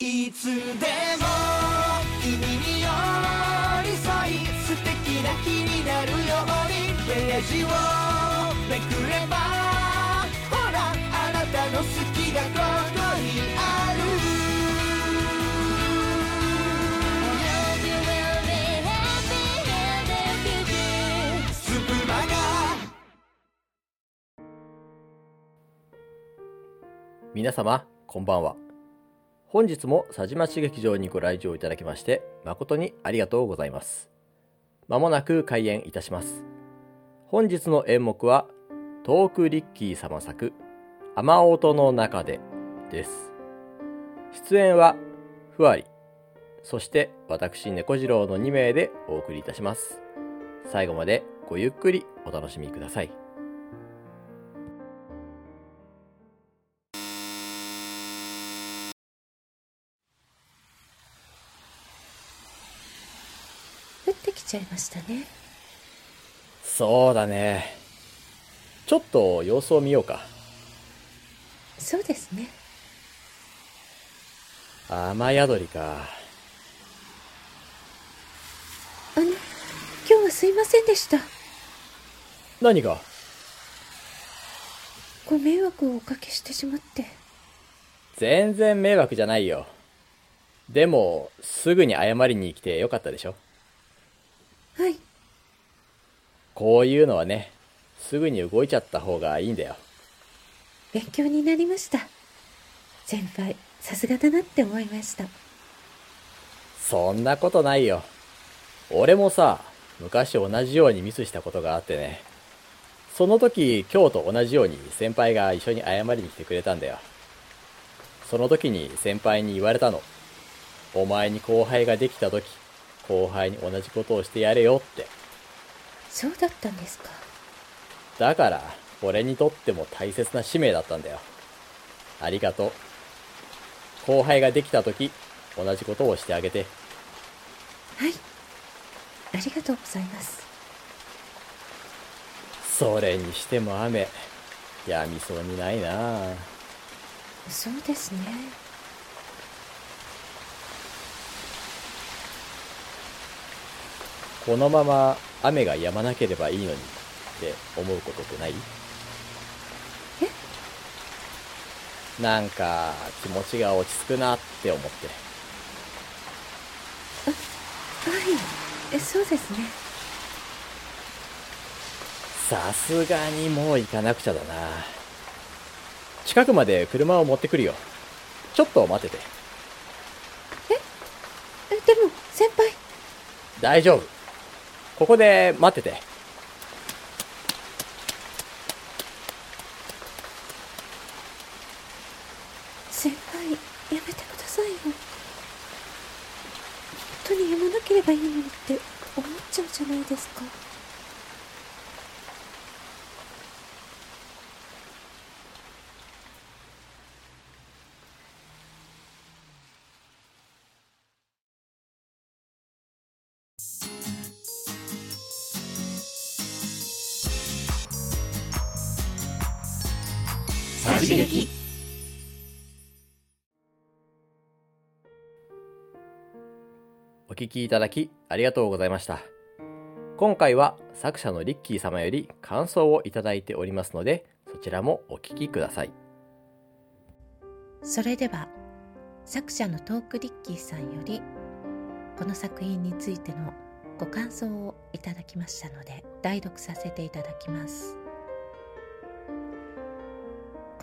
いつでも君に寄り添い素敵な日になるようにページをめくればほらあなたの好きがここにある皆様、こんばんは。本日も佐島市劇場にご来場いただきまして、誠にありがとうございます。まもなく開演いたします。本日の演目は、トークリッキー様作、雨音の中でです。出演は、ふわり、そして私、猫次郎の2名でお送りいたします。最後までごゆっくりお楽しみください。ちゃいましたねそうだね。ちょっと様子を見ようか。そうですね雨宿りか。あの今日はすいませんでした何が？ご迷惑をおかけしてしまって全然迷惑じゃないよ。でも、すぐに謝りに来てよかったでしょ？はいこういうのはね、すぐに動いちゃった方がいいんだよ。勉強になりました先輩さすがだなって思いましたそんなことないよ。俺もさ、昔同じようにミスしたことがあってね。その時、今日と同じように先輩が一緒に謝りに来てくれたんだよ。その時に先輩に言われたの。お前に後輩ができた時、後輩に同じことをしてやれよって。そうだったんですかだから、俺にとっても大切な使命だったんだよ。ありがとう。後輩ができた時、同じことをしてあげて。はいありがとうございますそれにしても雨、やみそうにないなそうですねこのまま雨が止まなければいいのにって思うことってない？なんか気持ちが落ち着くなって思って。はいえそうですねさすがにもう行かなくちゃだな。近くまで車を持ってくるよ。ちょっと待ってて。えでも先輩大丈夫。ここで待ってて。先輩やめてくださいよ本当にやまなければいいのにって思っちゃうじゃないですか刺激お聞きいただきありがとうございました。今回は作者のリッキー様より感想をいただいておりますので、そちらもお聞きください。それでは作者のトークリッキーさんよりこの作品についてのご感想をいただきましたので代読させていただきます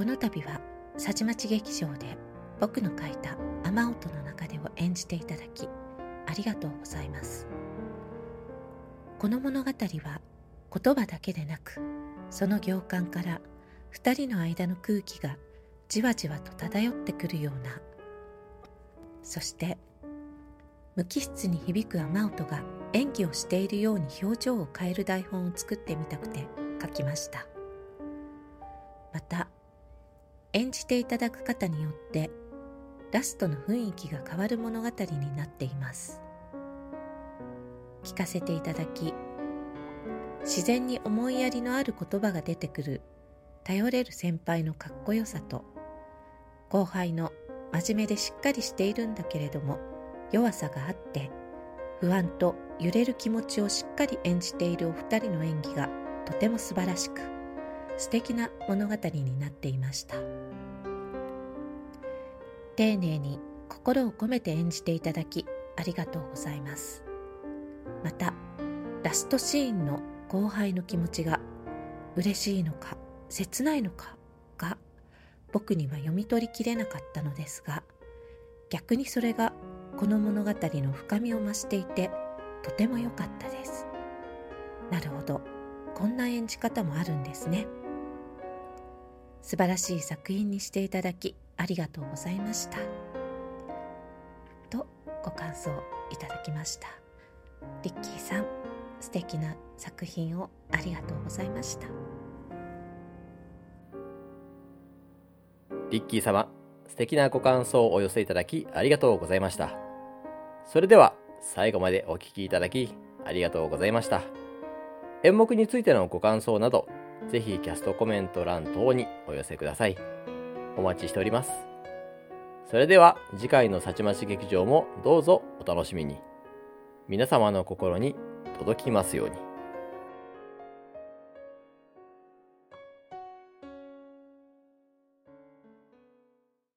この度は佐治町劇場で僕の書いた「雨音の中で」を演じていただきありがとうございます。この物語は言葉だけでなくその行間から二人の間の空気がじわじわと漂ってくるようなそして無機質に響く雨音が演技をしているように表情を変える台本を作ってみたくて書きました。また演じていただく方によってラストの雰囲気が変わる物語になっています。聞かせていただき自然に思いやりのある言葉が出てくる頼れる先輩のかっこよさと後輩の真面目でしっかりしているんだけれども弱さがあって不安と揺れる気持ちをしっかり演じているお二人の演技がとても素晴らしく素敵な物語になっていました。丁寧に心を込めて演じていただきありがとうございます。またラストシーンの後輩の気持ちが嬉しいのか切ないのかが僕には読み取りきれなかったのですが逆にそれがこの物語の深みを増していてとても良かったです。なるほど。こんな演じ方もあるんですね。素晴らしい作品にしていただきありがとうございましたとご感想いただきましたリッキーさん素敵な作品をありがとうございましたリッキー様、素敵なご感想をお寄せいただきありがとうございました。それでは、最後までお聞きいただきありがとうございました。演目についてのご感想など、ぜひキャストコメント欄等にお寄せください。お待ちしております。それでは次回のさちまち劇場もどうぞお楽しみに。皆様の心に届きますように。